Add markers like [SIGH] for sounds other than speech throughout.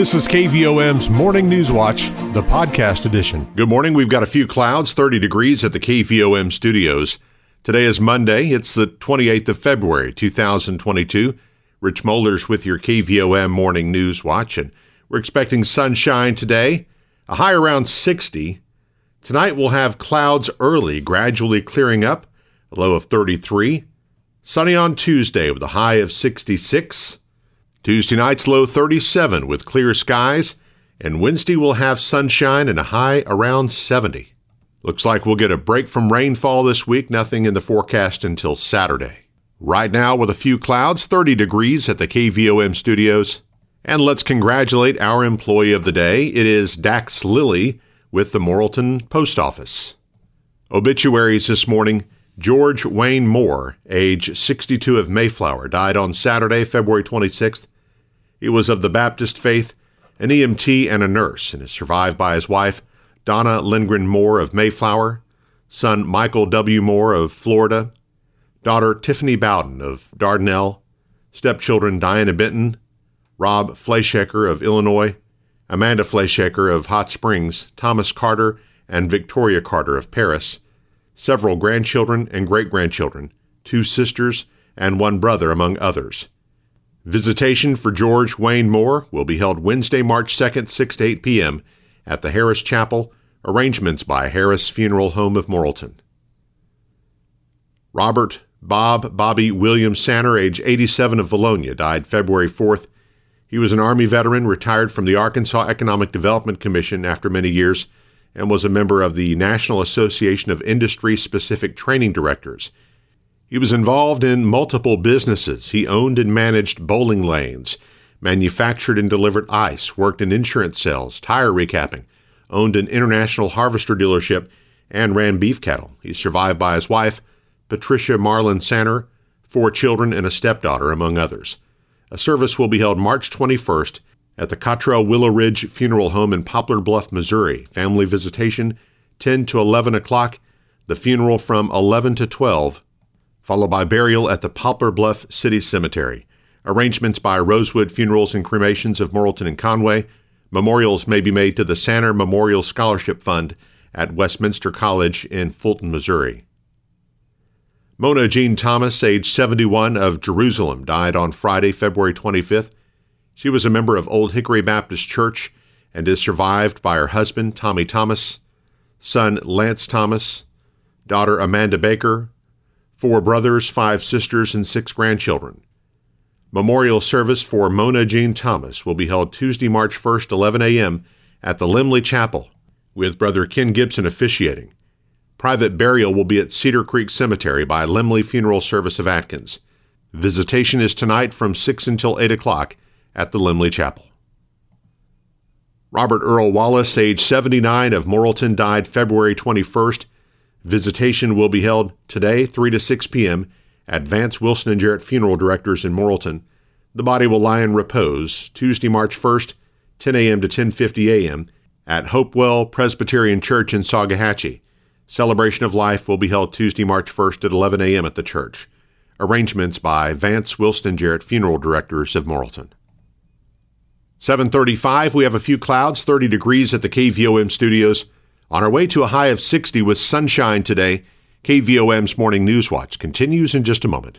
This is KVOM's Morning News Watch, the podcast edition. Good morning. We've got a few clouds, 30 degrees at the KVOM studios. Today is Monday. It's the 28th of February, 2022. Rich Molders with your KVOM Morning News Watch, and we're expecting sunshine today, a high around 60. Tonight we'll have clouds early, gradually clearing up, a low of 33. Sunny on Tuesday with a high of 66. Tuesday night's low 37 with clear skies, and Wednesday will have sunshine and a high around 70. Looks like we'll get a break from rainfall this week, nothing in the forecast until Saturday. Right now, with a few clouds, 30 degrees at the KVOM studios. And let's congratulate our employee of the day. It is Dax Lilly with the Morrilton Post Office. Obituaries this morning. George Wayne Moore, age 62 of Mayflower, died on Saturday, February 26th. He was of the Baptist faith, an EMT and a nurse, and is survived by his wife, Donna Lindgren Moore of Mayflower, son Michael W. Moore of Florida, daughter Tiffany Bowden of Dardanelle, stepchildren Diana Benton, Rob Fleischaker of Illinois, Amanda Fleischaker of Hot Springs, Thomas Carter, and Victoria Carter of Paris, several grandchildren and great grandchildren, two sisters, and one brother, among others. Visitation for George Wayne Moore will be held Wednesday, March 2nd, 6 to 8 p.m. at the Harris Chapel, arrangements by Harris Funeral Home of Morrilton. Robert Bob Bobby William Sanner, age 87 of Vilonia, died February 4th. He was an Army veteran, retired from the Arkansas Economic Development Commission after many years, and was a member of the National Association of Industry Specific Training Directors he was involved in multiple businesses. He owned and managed bowling lanes, manufactured and delivered ice, worked in insurance sales, tire recapping, owned an international harvester dealership, and ran beef cattle. He's survived by his wife, Patricia Marlin Sanner, four children, and a stepdaughter, among others. A service will be held March 21st at the Cottrell Willow Ridge Funeral Home in Poplar Bluff, Missouri. Family visitation 10 to 11 o'clock. The funeral from 11 to 12 followed by burial at the Poplar Bluff City Cemetery. Arrangements by Rosewood Funerals and Cremations of Morrilton and Conway. Memorials may be made to the Sanner Memorial Scholarship Fund at Westminster College in Fulton, Missouri. Mona Jean Thomas, age 71, of Jerusalem, died on Friday, February 25th. She was a member of Old Hickory Baptist Church and is survived by her husband, Tommy Thomas, son Lance Thomas, daughter Amanda Baker, four brothers, five sisters, and six grandchildren. Memorial service for Mona Jean Thomas will be held Tuesday, March 1st, 11 a.m. at the Limley Chapel, with Brother Ken Gibson officiating. Private burial will be at Cedar Creek Cemetery by Limley Funeral Service of Atkins. Visitation is tonight from 6 until 8 o'clock at the Limley Chapel. Robert Earl Wallace, age 79, of Morrilton, died February 21st Visitation will be held today, 3 to 6 p.m., at Vance Wilson and Jarrett Funeral Directors in Morrilton. The body will lie in repose Tuesday, March 1st, 10 a.m. to 10:50 a.m. at Hopewell Presbyterian Church in Salkehatchie. Celebration of Life will be held Tuesday, March 1st at 11 a.m. at the church. Arrangements by Vance Wilson and Jarrett Funeral Directors of Morrilton. 735, we have a few clouds, 30 degrees at the KVOM studios. On our way to a high of 60 with sunshine today, KVOM's Morning News Watch continues in just a moment.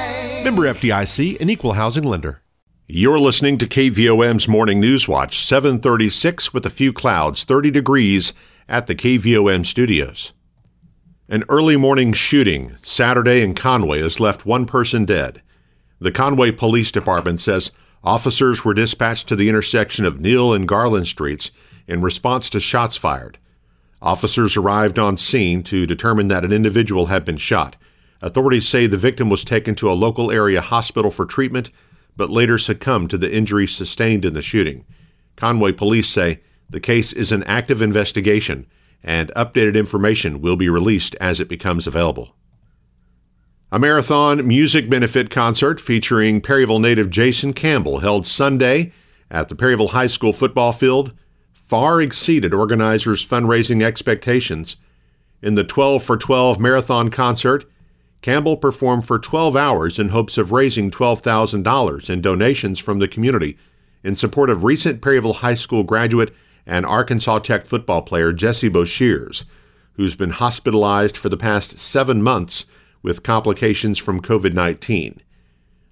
Member FDIC, an equal housing lender. You're listening to KVOM's Morning News Watch, 736 with a few clouds, 30 degrees at the KVOM studios. An early morning shooting Saturday in Conway has left one person dead. The Conway Police Department says officers were dispatched to the intersection of Neal and Garland Streets in response to shots fired. Officers arrived on scene to determine that an individual had been shot. Authorities say the victim was taken to a local area hospital for treatment, but later succumbed to the injuries sustained in the shooting. Conway police say the case is an active investigation and updated information will be released as it becomes available. A marathon music benefit concert featuring Perryville native Jason Campbell held Sunday at the Perryville High School football field far exceeded organizers' fundraising expectations. In the 12 for 12 marathon concert, Campbell performed for 12 hours in hopes of raising $12,000 in donations from the community in support of recent Perryville High School graduate and Arkansas Tech football player Jesse Boshears, who's been hospitalized for the past seven months with complications from COVID 19.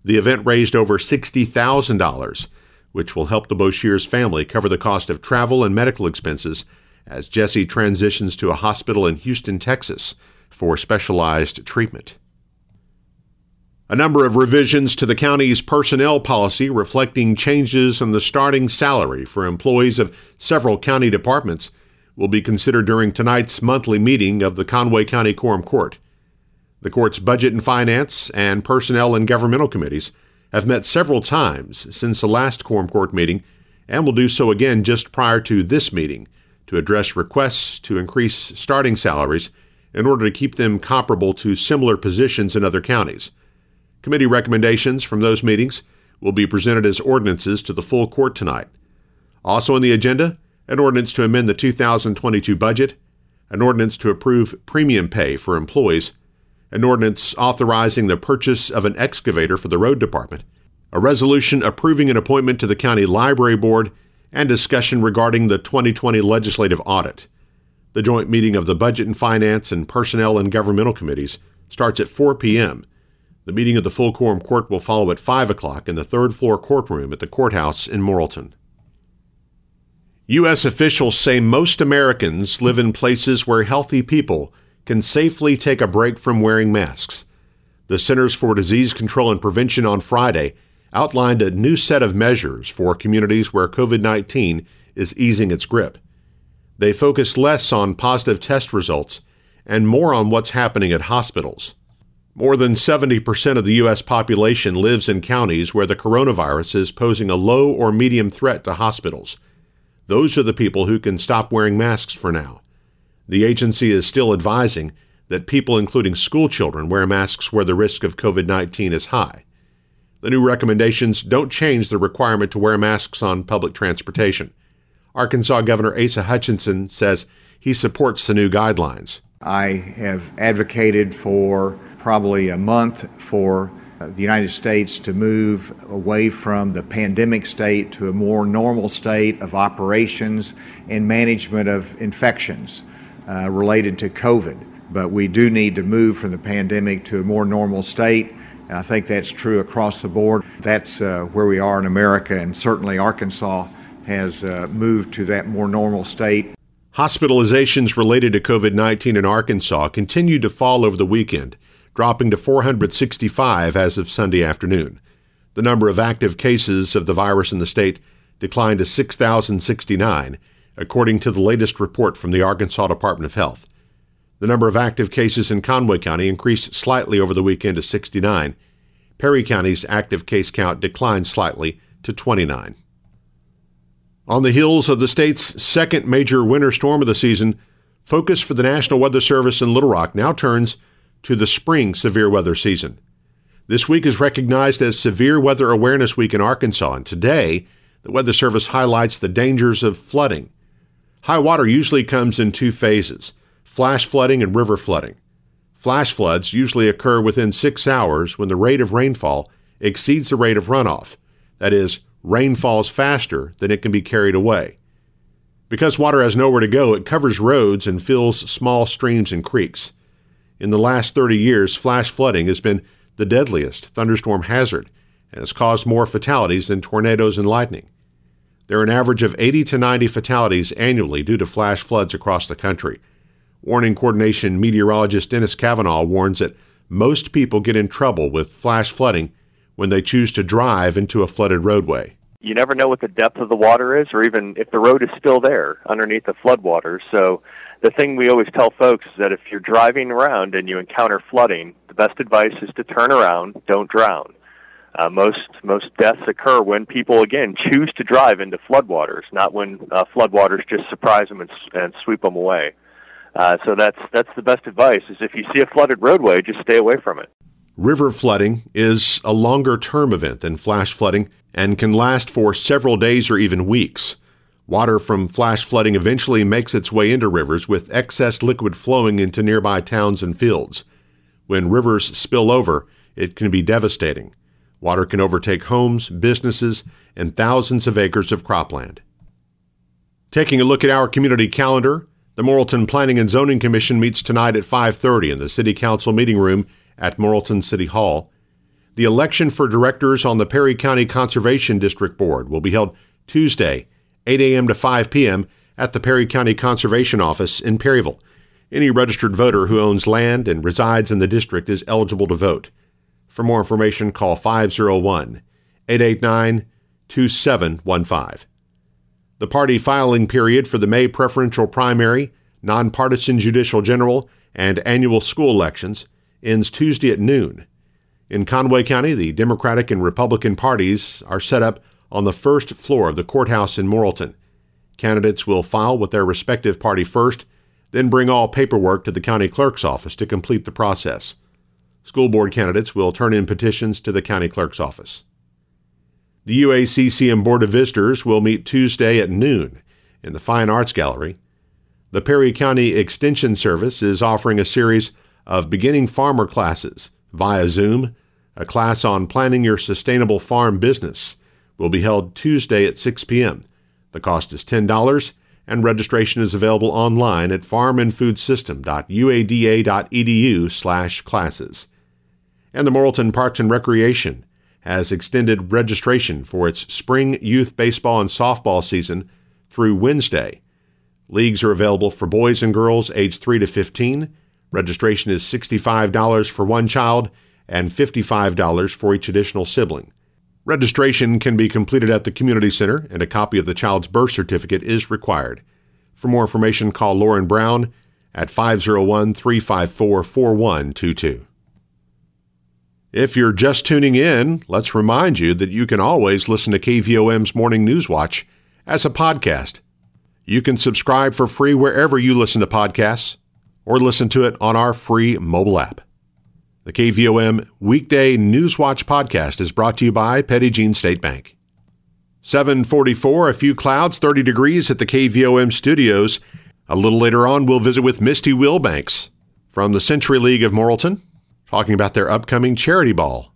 The event raised over $60,000, which will help the Boshears family cover the cost of travel and medical expenses as Jesse transitions to a hospital in Houston, Texas for specialized treatment. A number of revisions to the county's personnel policy reflecting changes in the starting salary for employees of several county departments will be considered during tonight's monthly meeting of the Conway County Quorum Court. The court's Budget and Finance and Personnel and Governmental Committees have met several times since the last Quorum Court meeting and will do so again just prior to this meeting to address requests to increase starting salaries in order to keep them comparable to similar positions in other counties. Committee recommendations from those meetings will be presented as ordinances to the full court tonight. Also on the agenda, an ordinance to amend the 2022 budget, an ordinance to approve premium pay for employees, an ordinance authorizing the purchase of an excavator for the road department, a resolution approving an appointment to the county library board, and discussion regarding the 2020 legislative audit. The joint meeting of the Budget and Finance and Personnel and Governmental Committees starts at 4 p.m. The meeting of the full quorum court will follow at 5 o'clock in the third floor courtroom at the courthouse in Morrilton. U.S. officials say most Americans live in places where healthy people can safely take a break from wearing masks. The Centers for Disease Control and Prevention on Friday outlined a new set of measures for communities where COVID 19 is easing its grip. They focus less on positive test results and more on what's happening at hospitals. More than 70% of the U.S. population lives in counties where the coronavirus is posing a low or medium threat to hospitals. Those are the people who can stop wearing masks for now. The agency is still advising that people, including school children, wear masks where the risk of COVID 19 is high. The new recommendations don't change the requirement to wear masks on public transportation. Arkansas Governor Asa Hutchinson says he supports the new guidelines. I have advocated for probably a month for the United States to move away from the pandemic state to a more normal state of operations and management of infections uh, related to COVID. But we do need to move from the pandemic to a more normal state. And I think that's true across the board. That's uh, where we are in America, and certainly Arkansas has uh, moved to that more normal state. Hospitalizations related to COVID 19 in Arkansas continued to fall over the weekend, dropping to 465 as of Sunday afternoon. The number of active cases of the virus in the state declined to 6,069, according to the latest report from the Arkansas Department of Health. The number of active cases in Conway County increased slightly over the weekend to 69. Perry County's active case count declined slightly to 29. On the heels of the state's second major winter storm of the season, focus for the National Weather Service in Little Rock now turns to the spring severe weather season. This week is recognized as Severe Weather Awareness Week in Arkansas, and today the Weather Service highlights the dangers of flooding. High water usually comes in two phases flash flooding and river flooding. Flash floods usually occur within six hours when the rate of rainfall exceeds the rate of runoff, that is, rain falls faster than it can be carried away. Because water has nowhere to go, it covers roads and fills small streams and creeks. In the last 30 years, flash flooding has been the deadliest thunderstorm hazard and has caused more fatalities than tornadoes and lightning. There are an average of 80 to 90 fatalities annually due to flash floods across the country. Warning coordination meteorologist Dennis Cavanaugh warns that most people get in trouble with flash flooding when they choose to drive into a flooded roadway. You never know what the depth of the water is or even if the road is still there underneath the floodwaters. So the thing we always tell folks is that if you're driving around and you encounter flooding, the best advice is to turn around, don't drown. Uh, most most deaths occur when people again choose to drive into floodwaters, not when uh, floodwaters just surprise them and, and sweep them away. Uh, so that's that's the best advice: is if you see a flooded roadway, just stay away from it. River flooding is a longer term event than flash flooding and can last for several days or even weeks. Water from flash flooding eventually makes its way into rivers with excess liquid flowing into nearby towns and fields. When rivers spill over, it can be devastating. Water can overtake homes, businesses, and thousands of acres of cropland. Taking a look at our community calendar, the Morrilton Planning and Zoning Commission meets tonight at 5:30 in the City Council meeting room at Morrilton City Hall. The election for directors on the Perry County Conservation District Board will be held Tuesday, 8 a.m. to 5 p.m. at the Perry County Conservation Office in Perryville. Any registered voter who owns land and resides in the district is eligible to vote. For more information, call 501 889 2715. The party filing period for the May preferential primary, nonpartisan judicial general, and annual school elections ends Tuesday at noon. In Conway County, the Democratic and Republican parties are set up on the first floor of the courthouse in Morrilton. Candidates will file with their respective party first, then bring all paperwork to the county clerk's office to complete the process. School board candidates will turn in petitions to the county clerk's office. The UACCM Board of Visitors will meet Tuesday at noon in the Fine Arts Gallery. The Perry County Extension Service is offering a series of beginning farmer classes via Zoom. A class on planning your sustainable farm business will be held Tuesday at 6 p.m. The cost is $10 and registration is available online at farmandfoodsystem.uada.edu/classes. And the Morrilton Parks and Recreation has extended registration for its spring youth baseball and softball season through Wednesday. Leagues are available for boys and girls aged 3 to 15. Registration is $65 for one child and $55 for each additional sibling. Registration can be completed at the community center, and a copy of the child's birth certificate is required. For more information, call Lauren Brown at 501 354 4122. If you're just tuning in, let's remind you that you can always listen to KVOM's Morning News Watch as a podcast. You can subscribe for free wherever you listen to podcasts or listen to it on our free mobile app. The KVOM Weekday Newswatch podcast is brought to you by Petit Jean State Bank. 744, a few clouds, 30 degrees at the KVOM studios. A little later on, we'll visit with Misty Wilbanks from the Century League of Morrilton, talking about their upcoming charity ball.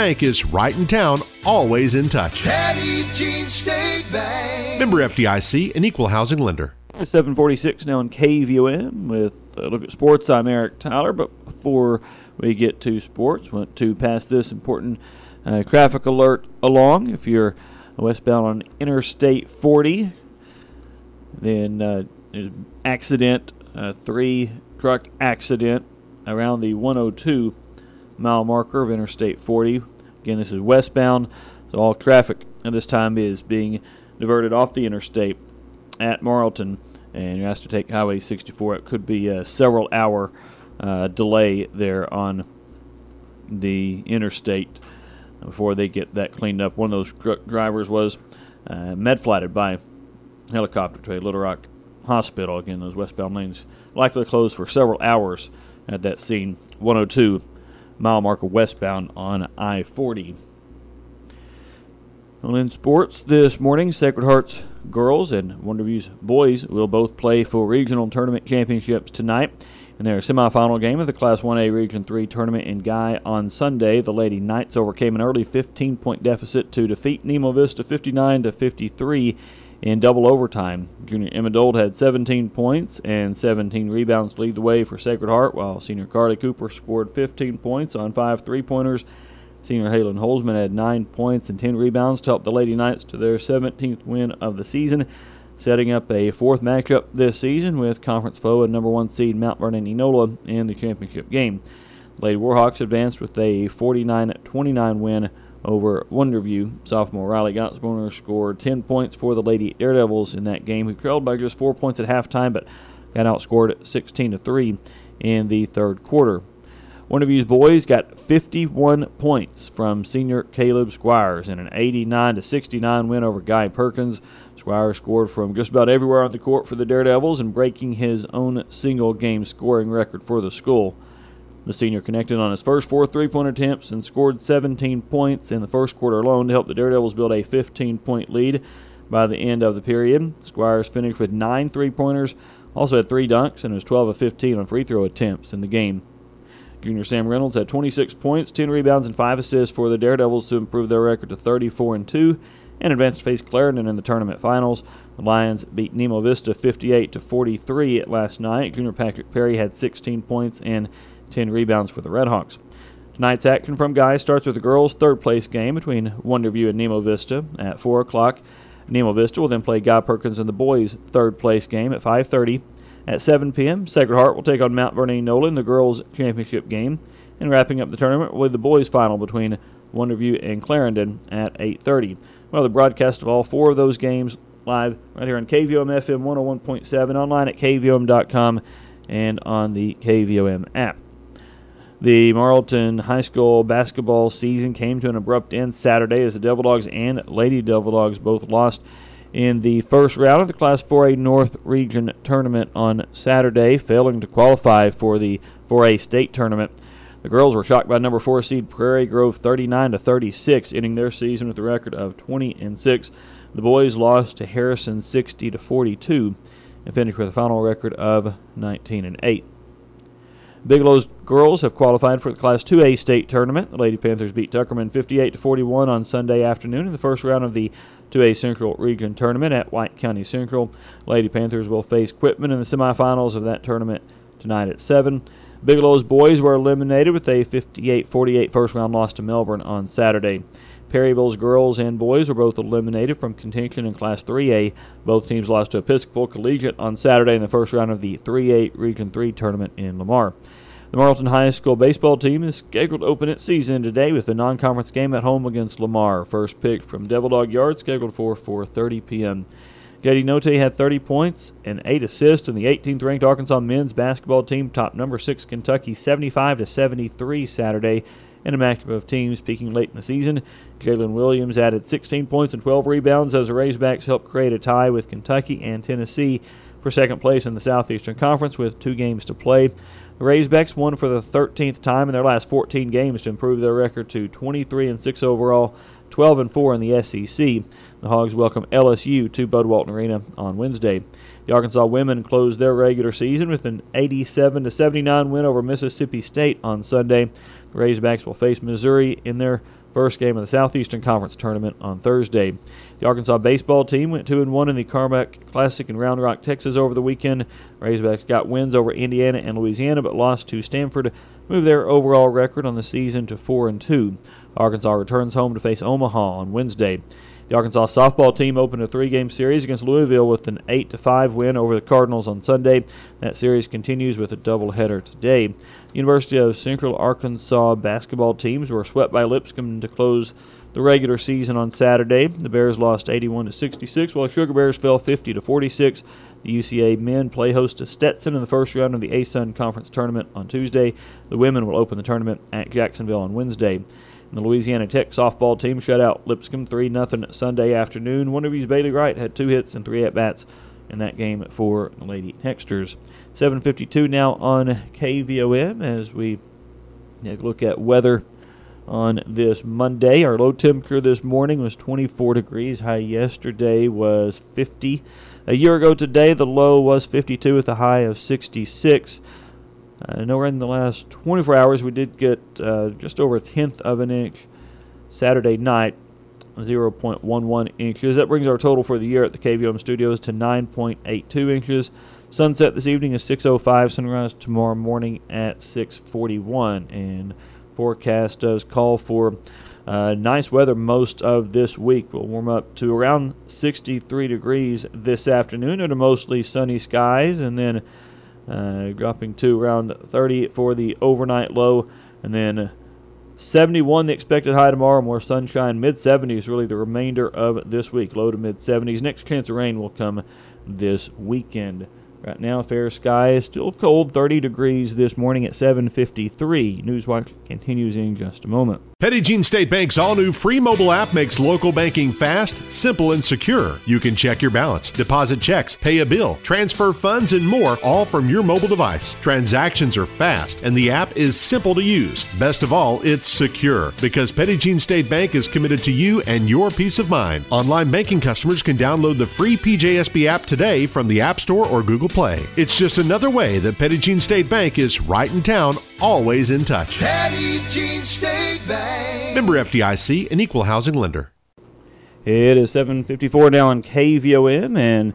Bank is right in town, always in touch. Petit Jean State Bank. Member FDIC, an equal housing lender. 746 now in KVOM with a look at sports. I'm Eric Tyler, but before we get to sports, want to pass this important uh, traffic alert along. If you're westbound on Interstate 40, then uh, there's accident, uh, three truck accident around the 102 mile marker of Interstate 40. Again, this is westbound, so all traffic at this time is being diverted off the interstate at Morrilton, and you're asked to take Highway 64. It could be a several hour uh, delay there on the interstate before they get that cleaned up. One of those truck drivers was uh, med flighted by helicopter to a Little Rock hospital. Again, those westbound lanes likely closed for several hours at that scene. 102 mile marker westbound on I 40. Well, in sports this morning, Sacred Hearts girls and Wonderview's boys will both play for regional tournament championships tonight. In their semifinal game of the Class 1A Region 3 tournament in Guy on Sunday, the Lady Knights overcame an early 15-point deficit to defeat Nemo Vista 59 to 53 in double overtime. Junior Emma Dold had 17 points and 17 rebounds to lead the way for Sacred Heart, while senior Carly Cooper scored 15 points on five three pointers Senior Halen Holzman had nine points and 10 rebounds to help the Lady Knights to their 17th win of the season, setting up a fourth matchup this season with conference foe and number one seed Mount Vernon Enola in the championship game. Lady Warhawks advanced with a 49 29 win over Wonderview. Sophomore Riley Gotsborner scored 10 points for the Lady Daredevils in that game, who trailed by just four points at halftime but got outscored 16 to 3 in the third quarter. Wonderview's boys got 51 points from senior Caleb Squires in an 89 to 69 win over Guy Perkins. Squires scored from just about everywhere on the court for the Daredevils and breaking his own single game scoring record for the school. The senior connected on his first four three point attempts and scored 17 points in the first quarter alone to help the Daredevils build a 15 point lead by the end of the period. Squires finished with nine three pointers, also had three dunks, and was 12 of 15 on free throw attempts in the game. Junior Sam Reynolds had 26 points, 10 rebounds, and 5 assists for the Daredevils to improve their record to 34 and 2 and advance to face Clarendon in the tournament finals. The Lions beat Nemo Vista 58 to 43 last night. Junior Patrick Perry had 16 points and 10 rebounds for the Redhawks. Tonight's action from Guys starts with the girls' third place game between Wonderview and Nemo Vista at 4 o'clock. Nemo Vista will then play Guy Perkins in the boys' third place game at 5:30. At 7 p.m., Sacred Heart will take on Mount Vernon Nolan the girls' championship game. And wrapping up the tournament be the boys' final between Wonderview and Clarendon at 8:30. Well, the broadcast of all four of those games live right here on KVOM FM 101.7, online at kvom.com, and on the KVOM app. The Morrilton High School basketball season came to an abrupt end Saturday as the Devil Dogs and Lady Devil Dogs both lost in the first round of the Class 4A North Region tournament on Saturday, failing to qualify for the 4A state tournament. The girls were shocked by number 4 seed Prairie Grove 39 to 36, ending their season with a record of 20 and 6. The boys lost to Harrison 60 to 42 and finished with a final record of 19 and 8. Bigelow's girls have qualified for the Class 2A state tournament. The Lady Panthers beat Tuckerman 58 to 41 on Sunday afternoon in the first round of the 2A Central Region tournament at White County Central. Lady Panthers will face Quitman in the semifinals of that tournament tonight at 7. Bigelow's boys were eliminated with a 58 48 first round loss to Melbourne on Saturday. Perryville's girls and boys were both eliminated from contention in Class 3A. Both teams lost to Episcopal Collegiate on Saturday in the first round of the 3A Region 3 tournament in Lamar. The Morrilton High School baseball team is scheduled to open its season today with a non-conference game at home against Lamar. First pick from Devil Dog Yard scheduled for 4:30 p.m. JD Notae had 30 points and 8 assists, and the 18th ranked Arkansas men's basketball team topped number 6 Kentucky 75 to 73 Saturday in a matchup of teams peaking late in the season. Jaylin Williams added 16 points and 12 rebounds as the Razorbacks helped create a tie with Kentucky and Tennessee for second place in the Southeastern Conference with two games to play. The Razorbacks won for the 13th time in their last 14 games to improve their record to 23 and 6 overall, 12 and 4 in the SEC. The Hogs welcome LSU to Bud Walton Arena on Wednesday. The Arkansas women closed their regular season with an 87 to 79 win over Mississippi State on Sunday. Razorbacks will face Missouri in their first game of the Southeastern Conference tournament on Thursday. The Arkansas baseball team went 2 and 1 in the Carmack Classic in Round Rock, Texas over the weekend. Razorbacks got wins over Indiana and Louisiana but lost to Stanford, move their overall record on the season to 4 and 2. Arkansas returns home to face Omaha on Wednesday. The Arkansas softball team opened a three-game series against Louisville with an 8-5 win over the Cardinals on Sunday. That series continues with a doubleheader today. University of Central Arkansas basketball teams were swept by Lipscomb to close the regular season on Saturday. The Bears lost 81 to 66, while Sugar Bears fell 50 to 46. The UCA men play host to Stetson in the first round of the ASUN Conference Tournament on Tuesday. The women will open the tournament at Jacksonville on Wednesday. And The Louisiana Tech softball team shut out Lipscomb 3 0 Sunday afternoon. One of these Bailey Wright had two hits and three at bats in that game for the Lady Techsters. 7:52 now on KVOM as we look at weather on this Monday. Our low temperature this morning was 24 degrees. High yesterday was 50. A year ago today, the low was 52 with a high of 66. Uh, nowhere in the last 24 hours, we did get uh, just over a tenth of an inch Saturday night, 0.11 inches. That brings our total for the year at the KVOM studios to 9.82 inches. Sunset this evening is 6:05. Sunrise tomorrow morning at 6:41. And forecast does call for uh, nice weather most of this week. We'll warm up to around 63 degrees this afternoon under mostly sunny skies, and then uh, dropping to around 30 for the overnight low, and then 71 the expected high tomorrow. More sunshine, mid 70s really the remainder of this week. Low to mid 70s. Next chance of rain will come this weekend. Right now, fair skies, still cold, 30 degrees this morning at 7:53. Newswatch continues in just a moment. Petit Jean State Bank's all new free mobile app makes local banking fast, simple, and secure. You can check your balance, deposit checks, pay a bill, transfer funds, and more, all from your mobile device. Transactions are fast, and the app is simple to use. Best of all, it's secure because Petit Jean State Bank is committed to you and your peace of mind. Online banking customers can download the free PJSB app today from the App Store or Google Play. It's just another way that Petit Jean State Bank is right in town, always in touch. Petit Jean State Bank. Member FDIC, an equal housing lender. It is 7:54 now on KVOM, and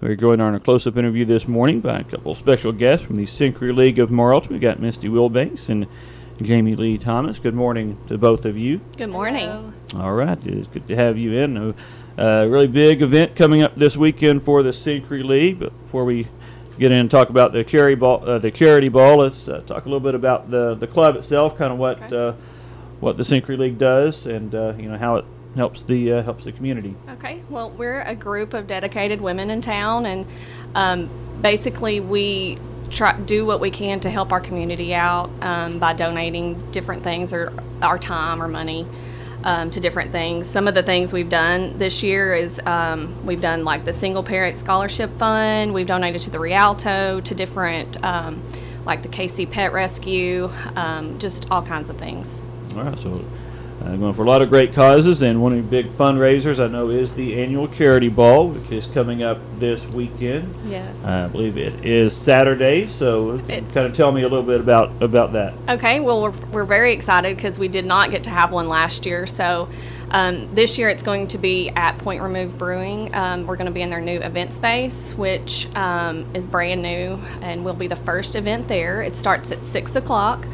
we're joined on a close-up interview this morning by a couple of special guests from the Century League of Morrilton. We've got Misty Wilbanks and Jamie Lee Thomas. Good morning to both of you. Good morning. All right, it's good to have you in. A uh, really big event coming up this weekend for the Century League. But before we get in and talk about the charity ball, uh, the charity ball, let's uh, talk a little bit about the the club itself, kind of what Okay. uh, what the Century League does, and uh, you know how it helps the uh, helps the community. Okay, well, we're a group of dedicated women in town, and um, basically we try do what we can to help our community out um, by donating different things or our time or money um, to different things. Some of the things we've done this year is um, we've done like the single parent scholarship fund. We've donated to the Rialto, to different um, like the KC Pet Rescue, um, just all kinds of things. All right, so uh, going for a lot of great causes, and one of the big fundraisers I know is the annual charity ball, which is coming up this weekend. Yes. I believe it is Saturday, so kind of tell me a little bit about about that. Okay, well, we're, we're very excited because we did not get to have one last year. So um, this year it's going to be at Point Remove Brewing. Um, we're going to be in their new event space, which um, is brand new and will be the first event there. It starts at 6 o'clock.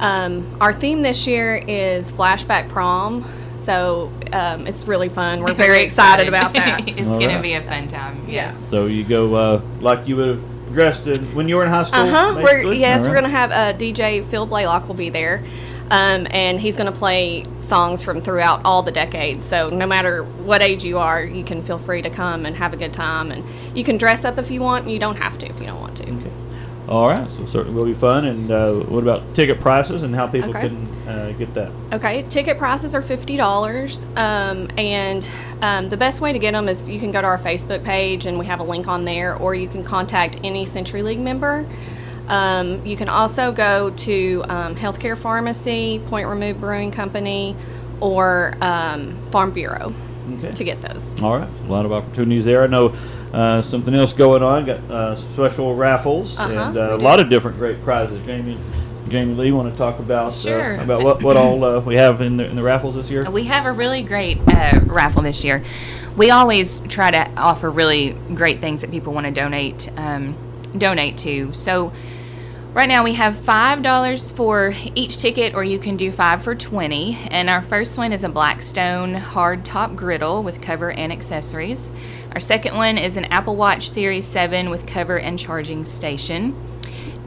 Um, our theme this year is Flashback Prom. So um, it's really fun. We're very excited about that. [LAUGHS] it's All gonna right. be a fun time. Yes. So you go uh, like you would have dressed in when you were in high school. Uh huh. We're yes, All we're right. gonna have uh, DJ Phil Blaylock will be there, um, and he's gonna play songs from throughout all the decades. So no matter what age you are, you can feel free to come and have a good time, and you can dress up if you want. and You don't have to if you don't want to. All right, so certainly will be fun. And uh, what about ticket prices and how people Okay. can uh, get that? Okay, ticket prices are fifty dollars, um, and um, the best way to get them is you can go to our Facebook page and we have a link on there, or you can contact any Century League member. Um, you can also go to um, Healthcare Pharmacy, Point Remove Brewing Company, or um, Farm Bureau Okay. to get those. All right, a lot of opportunities there. I know uh, something else going on. Got uh, special raffles Uh-huh, and uh, a do. lot of different great prizes. Jamie, Jamie Lee, want to talk about Sure. uh, about what, what all uh, we have in the, in the raffles this year? We have a really great uh, raffle this year. We always try to offer really great things that people want to donate um, donate to. So right now we have five dollars for each ticket, or you can do five for twenty. And our first one is a Blackstone hard top griddle with cover and accessories. Our second one is an Apple Watch Series 7 with cover and charging station.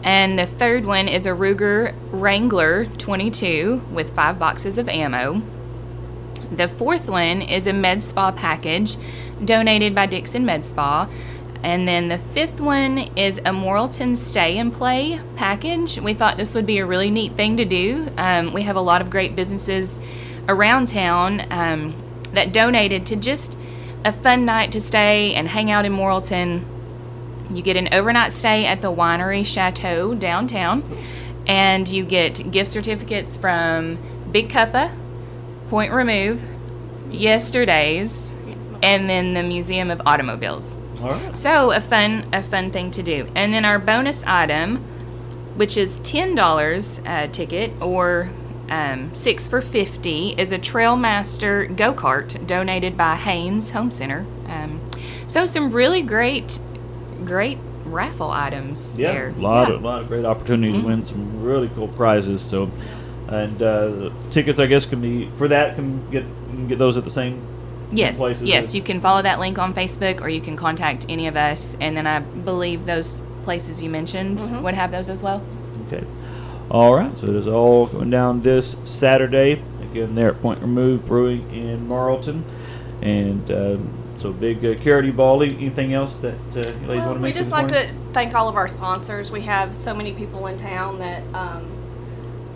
And the third one is a Ruger Wrangler 22 with five boxes of ammo. The fourth one is a Med Spa package donated by Dixon Med Spa. And then the fifth one is a Morrilton Stay and Play package. We thought this would be a really neat thing to do. Um, we have a lot of great businesses around town um, that donated to just a fun night to stay and hang out in Morrilton. You get an overnight stay at the Winery Chateau downtown, and you get gift certificates from Big Cuppa, Point Remove, Yesterday's, and then the Museum of Automobiles. All right. So a fun a fun thing to do. And then our bonus item, which is ten dollars a ticket or um, six for fifty, is a Trailmaster go kart donated by Haynes Home Center. Um, so some really great great raffle items Yeah, there. a lot Yeah. of lot of great opportunities to win some really cool prizes. So. And uh, tickets, I guess, can be for that. Can get you can get those at the same. Yes, places yes. that- You can follow that link on Facebook, or you can contact any of us, and then I believe those places you mentioned would have those as well. Okay. All right. So it is all going down this Saturday. Again, there at Point Remove Brewing in Morrilton, and uh, so big uh, charity ball. Anything else that uh, you ladies want to to we just like morning? to thank all of our sponsors. We have so many people in town that um,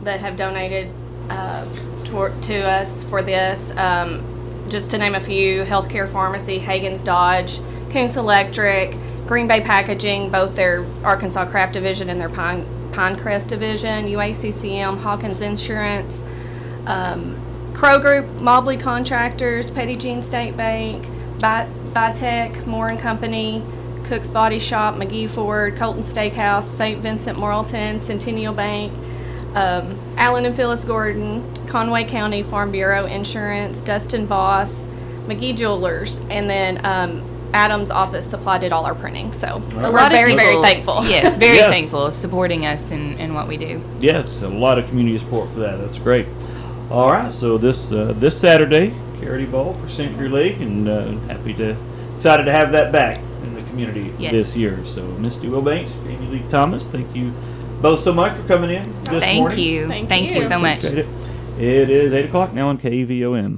that have donated uh, to, to us for this. Um, just to name a few: Healthcare Pharmacy, Hagen's Dodge, Coons Electric, Green Bay Packaging, both their Arkansas Craft Division and their Pine Pinecrest Division, UACCM, Hawkins Insurance. Um, Crow Group, Mobley Contractors, Petit Jean State Bank, Bi- Bitech, Moore and Company, Cook's Body Shop, McGee Ford, Colton Steakhouse, St. Vincent Morrilton, Centennial Bank, um, Allen and Phyllis Gordon, Conway County Farm Bureau Insurance, Dustin Voss, McGee Jewelers, and then um, Adams Office Supply did all our printing. So A we're lot of very, very thankful. [LAUGHS] Yes, very Yes. thankful supporting us in, in what we do. Yes, a lot of community support for that. That's great. All right, so this uh, this Saturday, charity ball for Century League, and uh, happy to excited to have that back in the community Yes. this year. So, Misty Wilbanks, Jamie Lee Thomas, thank you both so much for coming in this Thank morning. you. Thank Thank, you. you. so much. It. It is eight o'clock now on KVOM.